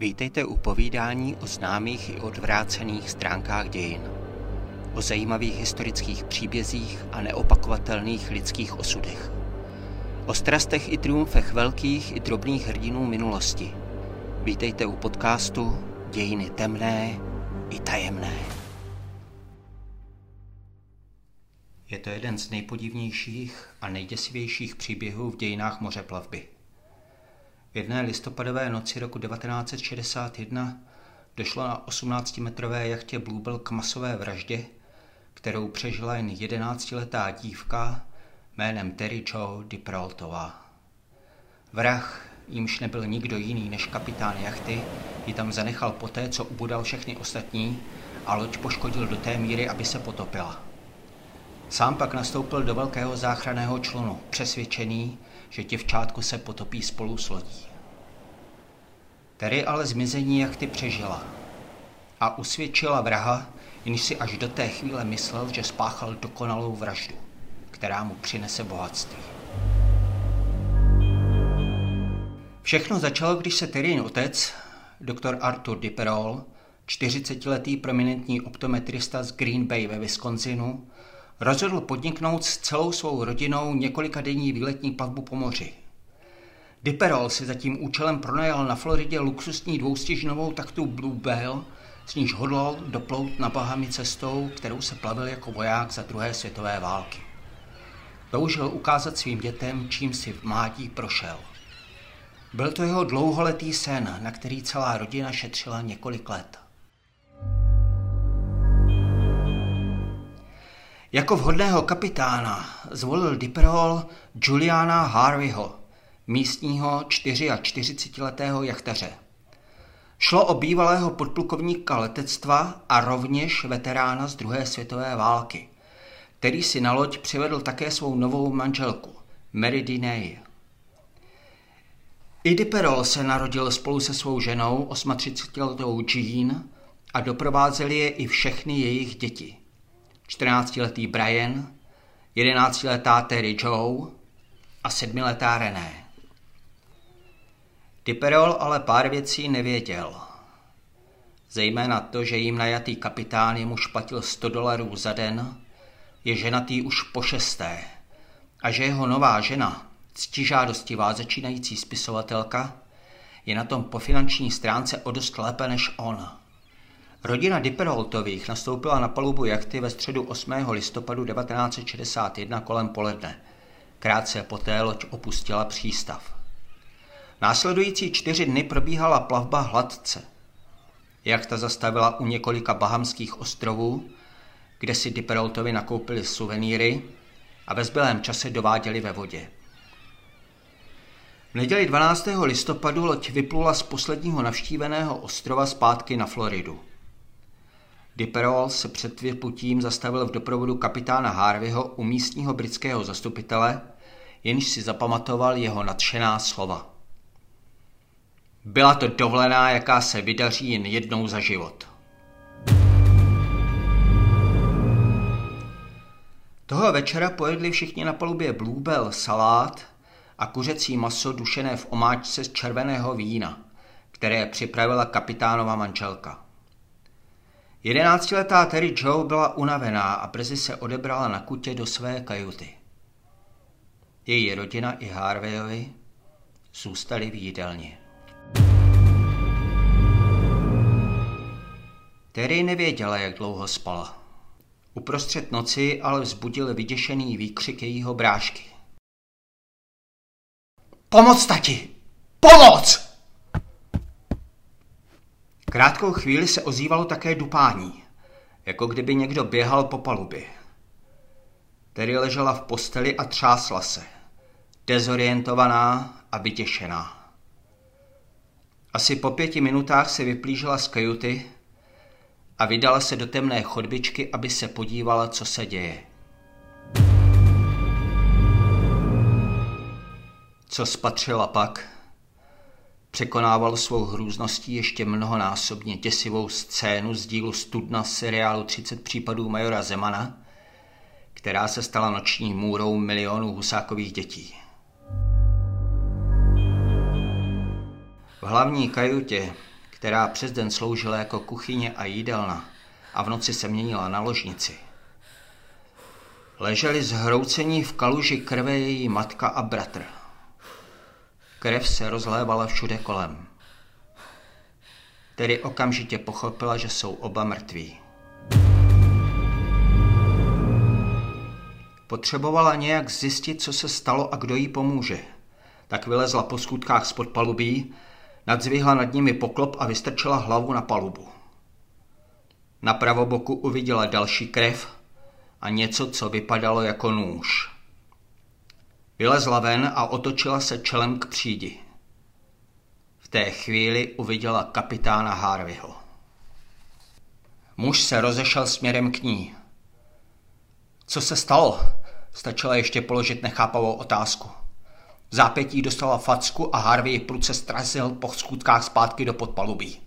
Vítejte u povídání o známých i odvrácených stránkách dějin. O zajímavých historických příbězích a neopakovatelných lidských osudech. O strastech i triumfech velkých i drobných hrdinů minulosti. Vítejte u podcastu Dějiny temné i tajemné. Je to jeden z nejpodivnějších a nejděsivějších příběhů v dějinách mořeplavby. V jedné listopadové noci roku 1961 došlo na 18-metrové jachtě Bluebell k masové vraždě, kterou přežila jen 11-letá dívka jménem Terry Joe DiPeroltová. Vrah, jímž nebyl nikdo jiný než kapitán jachty, ji tam zanechal poté, co ubudal všechny ostatní a loď poškodil do té míry, aby se potopila. Sám pak nastoupil do velkého záchranného člunu, přesvědčený, že děvčátko se potopí spolu s lodí. Terry ale zmizení jachty přežila a usvědčila vraha, jenž si až do té chvíle myslel, že spáchal dokonalou vraždu, která mu přinese bohatství. Všechno začalo, když se Terryn otec, doktor Arthur Diperol, 40-letý prominentní optometrista z Green Bay ve Wisconsinu, rozhodl podniknout s celou svou rodinou několika denní výletní plavbu po moři. Diperol si za tím účelem pronajal na Floridě luxusní dvoustěžnovou taktu Bluebell, s níž hodlal doplout na Bahamy cestou, kterou se plavil jako voják za druhé světové války. Toužil ukázat svým dětem, čím si v mládí prošel. Byl to jeho dlouholetý sen, na který celá rodina šetřila několik let. Jako vhodného kapitána zvolil Diperol Juliana Harveyho, místního 44-letého jachtaře. Šlo o bývalého podplukovníka letectva a rovněž veterána z druhé světové války, který si na loď přivedl také svou novou manželku, Mary Diney. I Diperol se narodil spolu se svou ženou, 38-letou Jean, a doprovázeli je i všechny jejich děti. 14-letý Brian, 11-letá Terry Joe a 7-letá René. Diperol ale pár věcí nevěděl. Zejména to, že jim najatý kapitán jemuž platil 100 dolarů za den, je ženatý už po šesté a že jeho nová žena, ctižádostivá začínající spisovatelka, je na tom po finanční stránce o dost lépe než on. Rodina Diperoltových nastoupila na palubu jachty ve středu 8. listopadu 1961 kolem poledne. Krátce poté loď opustila přístav. Následující čtyři dny probíhala plavba hladce. Jachta zastavila u několika bahamských ostrovů, kde si Diperoltovi nakoupili suvenýry a ve zbylém čase dováděli ve vodě. V neděli 12. listopadu loď vyplula z posledního navštíveného ostrova zpátky na Floridu. Diperol se před vyputím zastavil v doprovodu kapitána Harveyho u místního britského zastupitele, jenž si zapamatoval jeho nadšená slova. Byla to dovolená, jaká se vydaří jen jednou za život. Toho večera pojedli všichni na palubě Bluebell salát a kuřecí maso dušené v omáčce z červeného vína, které připravila kapitánova manželka. Jedenáctiletá Terry Joe byla unavená a brzy se odebrala na kutě do své kajuty. Její rodina i Harveyovi zůstali v jídelně. Terry nevěděla, jak dlouho spala. Uprostřed noci ale vzbudil vyděšený výkřik jejího brášky. Pomoc, tati! Pomoc! Krátkou chvíli se ozývalo také dupání, jako kdyby někdo běhal po palubě. Terry ležela v posteli a třásla se, dezorientovaná a vytěšená. Asi po pěti minutách se vyplížila z kajuty a vydala se do temné chodbičky, aby se podívala, co se děje. Co spatřila pak, překonával svou hrůzností ještě mnohonásobně děsivou scénu z dílu Studna seriálu 30 případů majora Zemana, která se stala noční můrou milionů husákových dětí. V hlavní kajutě, která přes den sloužila jako kuchyně a jídelna a v noci se měnila na ložnici. Leželi zhroucení v kaluži krve její matka a bratr. Krev se rozlévala všude kolem. Tedy okamžitě pochopila, že jsou oba mrtví. Potřebovala nějak zjistit, co se stalo a kdo jí pomůže. Tak vylezla po skutkách spod palubí, nadzvihla nad nimi poklop a vystrčila hlavu na palubu. Na pravoboku uviděla další krev a něco, co vypadalo jako nůž. Vylezla ven a otočila se čelem k přídi. V té chvíli uviděla kapitána Harveyho. Muž se rozešel směrem k ní. Co se stalo? Stačila ještě položit nechápavou otázku. V zápětí dostala facku a Harvey pruce strazil po skutkách zpátky do podpalubí.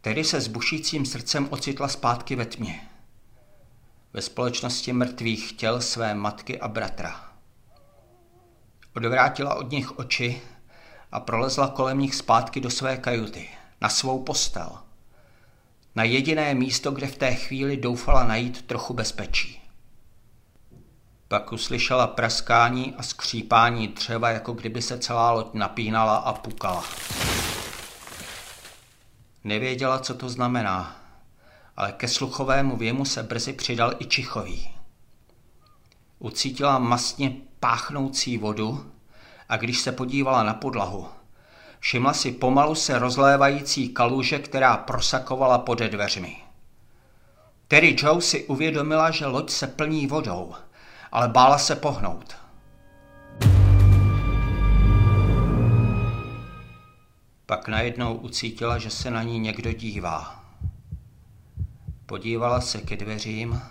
Tedy se s bušícím srdcem ocitla zpátky ve tmě. Ve společnosti mrtvých těl své matky a bratra. Odvrátila od nich oči a prolezla kolem nich zpátky do své kajuty, na svou postel. Na jediné místo, kde v té chvíli doufala najít trochu bezpečí. Pak uslyšela praskání a skřípání dřeva, jako kdyby se celá loď napínala a pukala. Nevěděla, co to znamená, ale ke sluchovému věmu se brzy přidal i čichový. Ucítila mastně páchnoucí vodu a když se podívala na podlahu, všimla si pomalu se rozlévající kaluže, která prosakovala pode dveřmi. Terry Joe si uvědomila, že loď se plní vodou, ale bála se pohnout. Pak najednou ucítila, že se na ní někdo dívá. Podívala se ke dveřím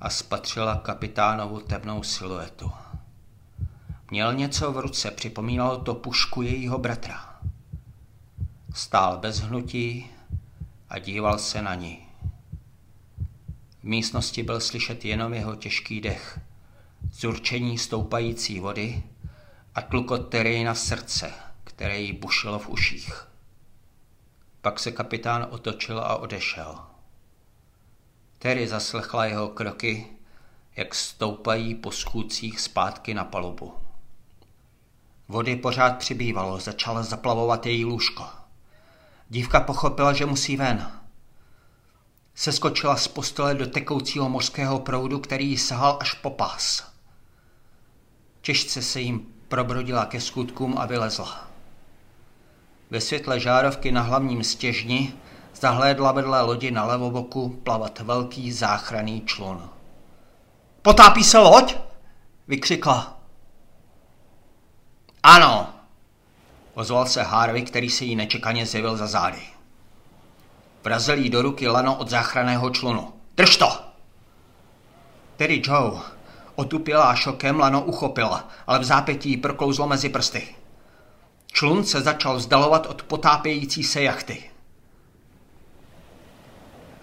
a spatřila kapitánovu temnou siluetu. Měl něco v ruce, připomínalo to pušku jejího bratra. Stál bez hnutí a díval se na ní. V místnosti byl slyšet jenom jeho těžký dech, zurčení stoupající vody a tlukot na srdce – které jí bušilo v uších. Pak se kapitán otočil a odešel. Terry zaslechla jeho kroky, jak stoupají po skůcích zpátky na palubu. Vody pořád přibývalo, začala zaplavovat její lůžko. Dívka pochopila, že musí ven. Seskočila z postele do tekoucího mořského proudu, který jí sahal až po pás. Těžce se jim probrodila ke skutkům a vylezla. Ve světle žárovky na hlavním stěžni zahlédla vedle lodi na levoboku plavat velký záchranný člun. Potápí se loď? vykřikla. Ano, ozval se Harvey, který se jí nečekaně zjevil za zády. Vrazil jí do ruky lano od záchranného člunu. Drž to! Tedy Joe, otupělá šokem, lano uchopila, ale v zápětí jí proklouzlo mezi prsty. Člun se začal vzdalovat od potápějící se jachty.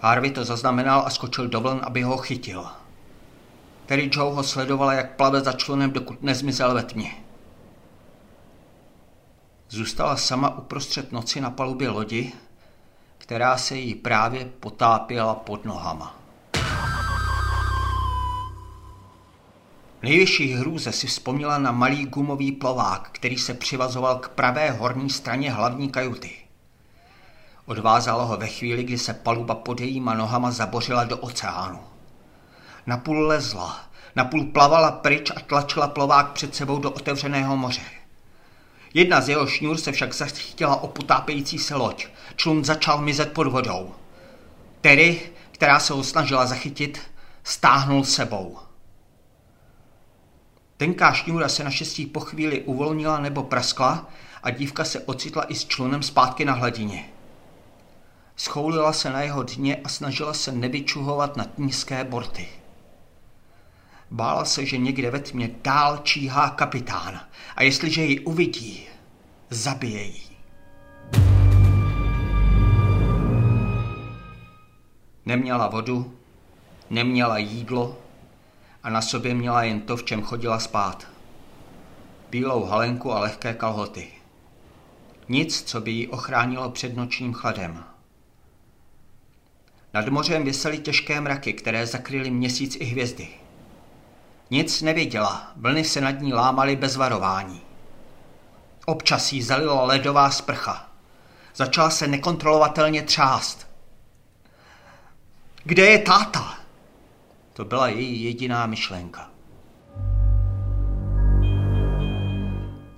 Harvey to zaznamenal a skočil do vln, aby ho chytil. Terry Joe ho sledovala, jak plave za člunem, dokud nezmizel ve tmě. Zůstala sama uprostřed noci na palubě lodi, která se jí právě potápěla pod nohama. Nejvyšší hrůze si vzpomněla na malý gumový plovák, který se přivazoval k pravé horní straně hlavní kajuty. Odvázalo ho ve chvíli, kdy se paluba pod jejíma nohama zabořila do oceánu. Napůl lezla, napůl plavala pryč a tlačila plovák před sebou do otevřeného moře. Jedna z jeho šňůr se však zachytila o potápějící se loď. Člun začal mizet pod vodou. Terry, která se ho snažila zachytit, stáhnul sebou. Tenká šňůra se naštěstí po chvíli uvolnila nebo praskla a dívka se ocitla i s člunem zpátky na hladině. Schoulila se na jeho dně a snažila se nevyčuhovat na nízké borty. Bála se, že někde ve tmě dál číhá kapitán a jestliže ji uvidí, zabije ji. Neměla vodu, neměla jídlo, a na sobě měla jen to, v čem chodila spát. bílou halenku a lehké kalhoty. Nic, co by ji ochránilo před nočním chladem. Nad mořem vysely těžké mraky, které zakryly měsíc i hvězdy. Nic neviděla, vlny se nad ní lámaly bez varování. Občas jí zalila ledová sprcha. Začala se nekontrolovatelně třást. Kde je táta? To byla její jediná myšlenka.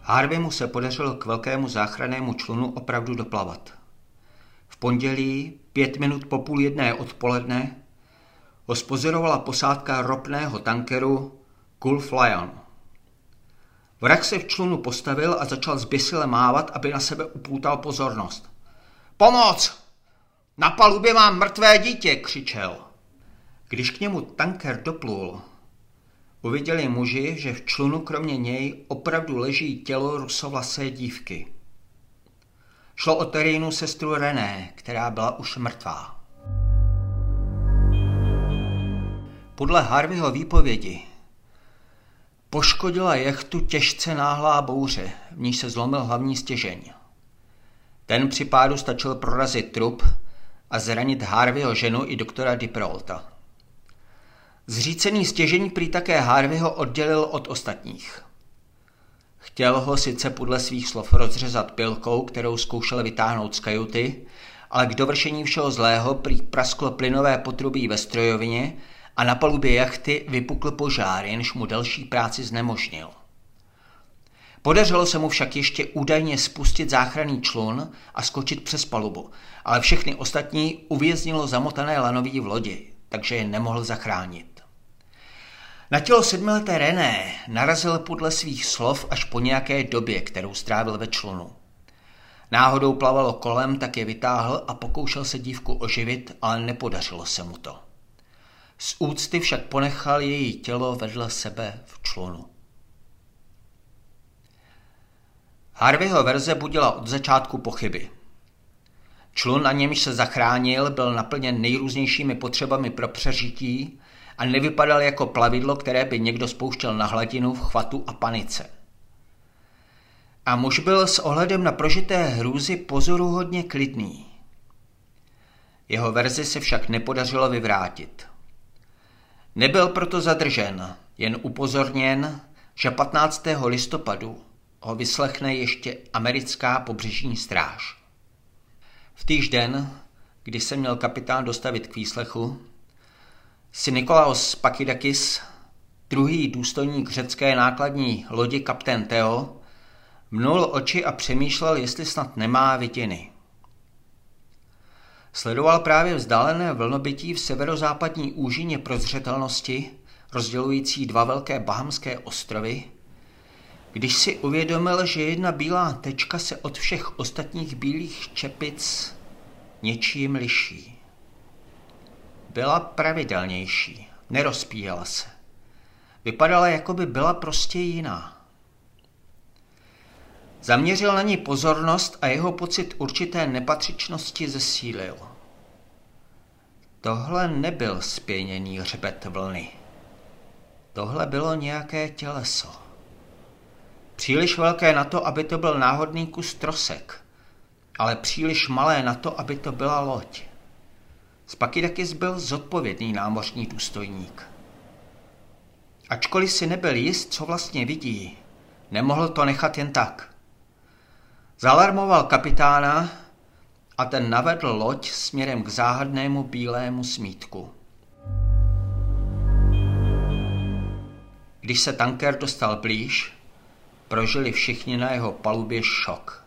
Harveymu se podařilo k velkému záchrannému člunu opravdu doplavat. V pondělí, pět minut po půl jedné odpoledne, ho spozorovala posádka ropného tankeru Gulf Lion. Vrak se v člunu postavil a začal zběsile mávat, aby na sebe upoutal pozornost. Pomoc! Na palubě mám mrtvé dítě, křičel. Když k němu tanker doplul, uviděli muži, že v člunu kromě něj opravdu leží tělo rusovlasé dívky. Šlo o terénu sestru René, která byla už mrtvá. Podle Harveyho výpovědi poškodila jechtu těžce náhlá bouře, v níž se zlomil hlavní stěžeň. Ten při pádu stačil prorazit trup a zranit Harveyho ženu i doktora Diprolta. Zřícený stěžení prý také Harveyho oddělil od ostatních. Chtěl ho sice podle svých slov rozřezat pilkou, kterou zkoušel vytáhnout z kajuty, ale k dovršení všeho zlého prý prasklo plynové potrubí ve strojovině a na palubě jachty vypukl požár, jenž mu další práci znemožnil. Podařilo se mu však ještě údajně spustit záchranný člun a skočit přes palubu, ale všechny ostatní uvěznilo zamotané lanový v lodi, takže je nemohl zachránit. Na tělo sedmileté René narazil podle svých slov až po nějaké době, kterou strávil ve člunu. Náhodou plavalo kolem, tak je vytáhl a pokoušel se dívku oživit, ale nepodařilo se mu to. Z úcty však ponechal její tělo vedle sebe v člunu. Harveyho verze budila od začátku pochyby. Člun, na němž se zachránil, byl naplněn nejrůznějšími potřebami pro přežití a nevypadal jako plavidlo, které by někdo spouštěl na hladinu v chvatu a panice. A muž byl s ohledem na prožité hrůzy pozoruhodně klidný. Jeho verzi se však nepodařilo vyvrátit. Nebyl proto zadržen, jen upozorněn, že 15. listopadu ho vyslechne ještě americká pobřežní stráž. V týž den, kdy se měl kapitán dostavit k výslechu, si Nikolaos Pakidakis, druhý důstojník řecké nákladní lodi kapitán Theo, mnul oči a přemýšlel, jestli snad nemá vidiny. Sledoval právě vzdálené vlnobytí v severozápadní úžině prozřetelnosti, rozdělující dva velké bahamské ostrovy, když si uvědomil, že jedna bílá tečka se od všech ostatních bílých čepic něčím liší. Byla pravidelnější, nerozpíjela se. Vypadala, jako by byla prostě jiná. Zaměřil na ní pozornost a jeho pocit určité nepatřičnosti zesílil. Tohle nebyl spěněný hřbet vlny. Tohle bylo nějaké těleso. Příliš velké na to, aby to byl náhodný kus trosek, ale příliš malé na to, aby to byla loď. Spakidakis byl zodpovědný námořní důstojník. Ačkoliv si nebyl jist, co vlastně vidí, nemohl to nechat jen tak. Zalarmoval kapitána a ten navedl loď směrem k záhadnému bílému smítku. Když se tanker dostal blíž, prožili všichni na jeho palubě šok.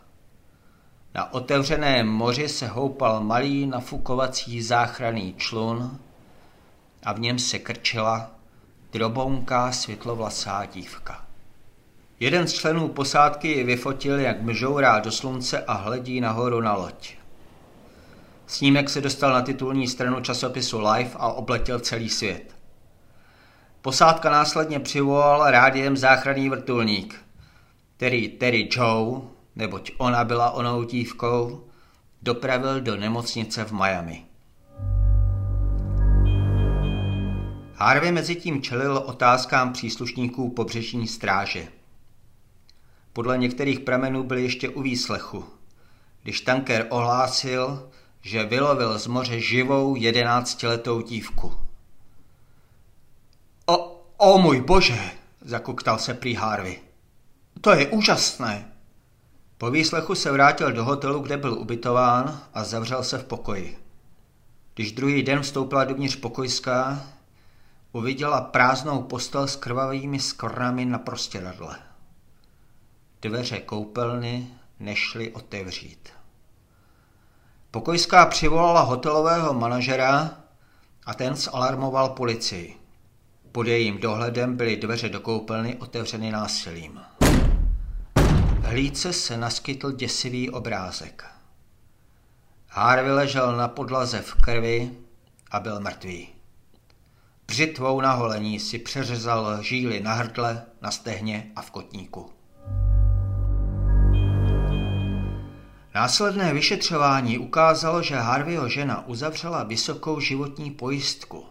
Na otevřeném moři se houpal malý nafukovací záchranný člun a v něm se krčila drobounká světlovlasá dívka. Jeden z členů posádky ji vyfotil, jak mžourá do slunce a hledí nahoru na loď. Snímek se dostal na titulní stranu časopisu Life a obletěl celý svět. Posádka následně přivolala rádiem záchranný vrtulník, který Terry Joe, neboť ona byla onou dívkou, dopravil do nemocnice v Miami. Harvey mezi tím čelil otázkám příslušníků pobřežní stráže. Podle některých pramenů byl ještě u výslechu, když tanker ohlásil, že vylovil z moře živou jedenáctiletou dívku. O, o můj bože, zakuktal se prý Harvey. To je úžasné. Po výslechu se vrátil do hotelu, kde byl ubytován a zavřel se v pokoji. Když druhý den vstoupila dovnitř pokojská, uviděla prázdnou postel s krvavými skrnami na prostěradle. Dveře koupelny nešly otevřít. Pokojská přivolala hotelového manažera a ten zalarmoval policii. Pod jejím dohledem byly dveře do koupelny otevřeny násilím. Hlídce se naskytl děsivý obrázek. Harvey ležel na podlaze v krvi a byl mrtvý. Břitvou na holení si přeřezal žíly na hrdle, na stehně a v kotníku. Následné vyšetřování ukázalo, že Harveyho žena uzavřela vysokou životní pojistku,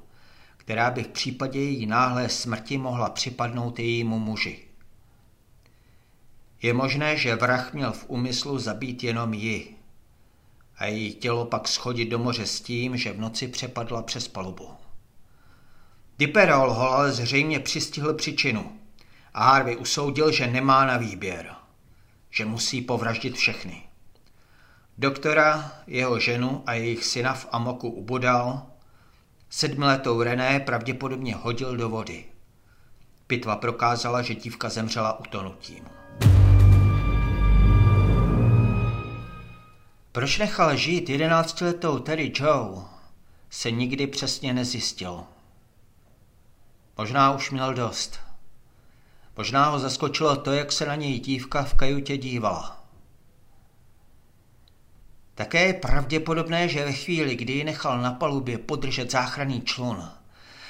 která by v případě její náhlé smrti mohla připadnout jejímu muži. Je možné, že vrah měl v úmyslu zabít jenom ji a její tělo pak schodit do moře s tím, že v noci přepadla přes palubu. Diperol ho ale zřejmě přistihl příčinu a Harvey usoudil, že nemá na výběr, že musí povraždit všechny. Doktora, jeho ženu a jejich syna v amoku ubodal, sedmiletou René pravděpodobně hodil do vody. Pitva prokázala, že dívka zemřela utonutím. Proč nechal žít jedenáctiletou Terry Joe, se nikdy přesně nezjistil. Možná už měl dost. Možná ho zaskočilo to, jak se na něj dívka v kajutě dívala. Také je pravděpodobné, že ve chvíli, kdy ji nechal na palubě podržet záchranný člun,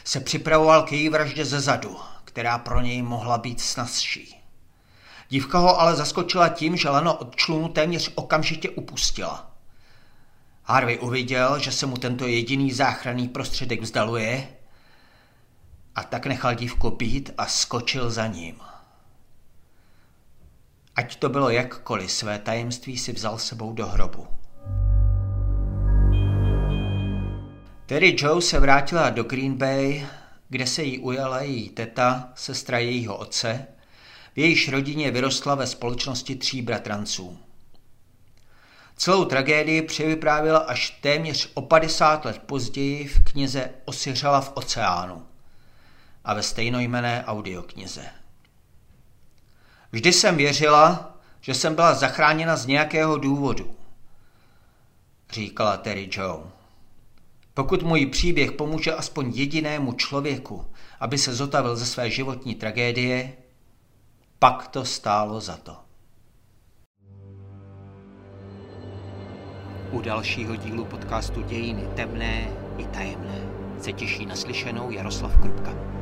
se připravoval k její vraždě ze zadu, která pro něj mohla být snazší. Dívka ho ale zaskočila tím, že lano od člunu téměř okamžitě upustila. Harvey uviděl, že se mu tento jediný záchranný prostředek vzdaluje a tak nechal dívku být a skočil za ním. Ať to bylo jakkoliv, své tajemství si vzal sebou do hrobu. Terry Joe se vrátila do Green Bay, kde se jí ujala její teta, sestra jejího otce, v jejíž rodině vyrostla ve společnosti tří bratranců. Celou tragédii převyprávila až téměř o 50 let později v knize Osiřela v oceánu a ve stejnojmené audioknize. Vždy jsem věřila, že jsem byla zachráněna z nějakého důvodu, říkala Terry Joe. Pokud můj příběh pomůže aspoň jedinému člověku, aby se zotavil ze své životní tragédie, pak to stálo za to. U dalšího dílu podcastu Dějiny temné i tajemné se těší naslyšenou Jaroslav Krupka.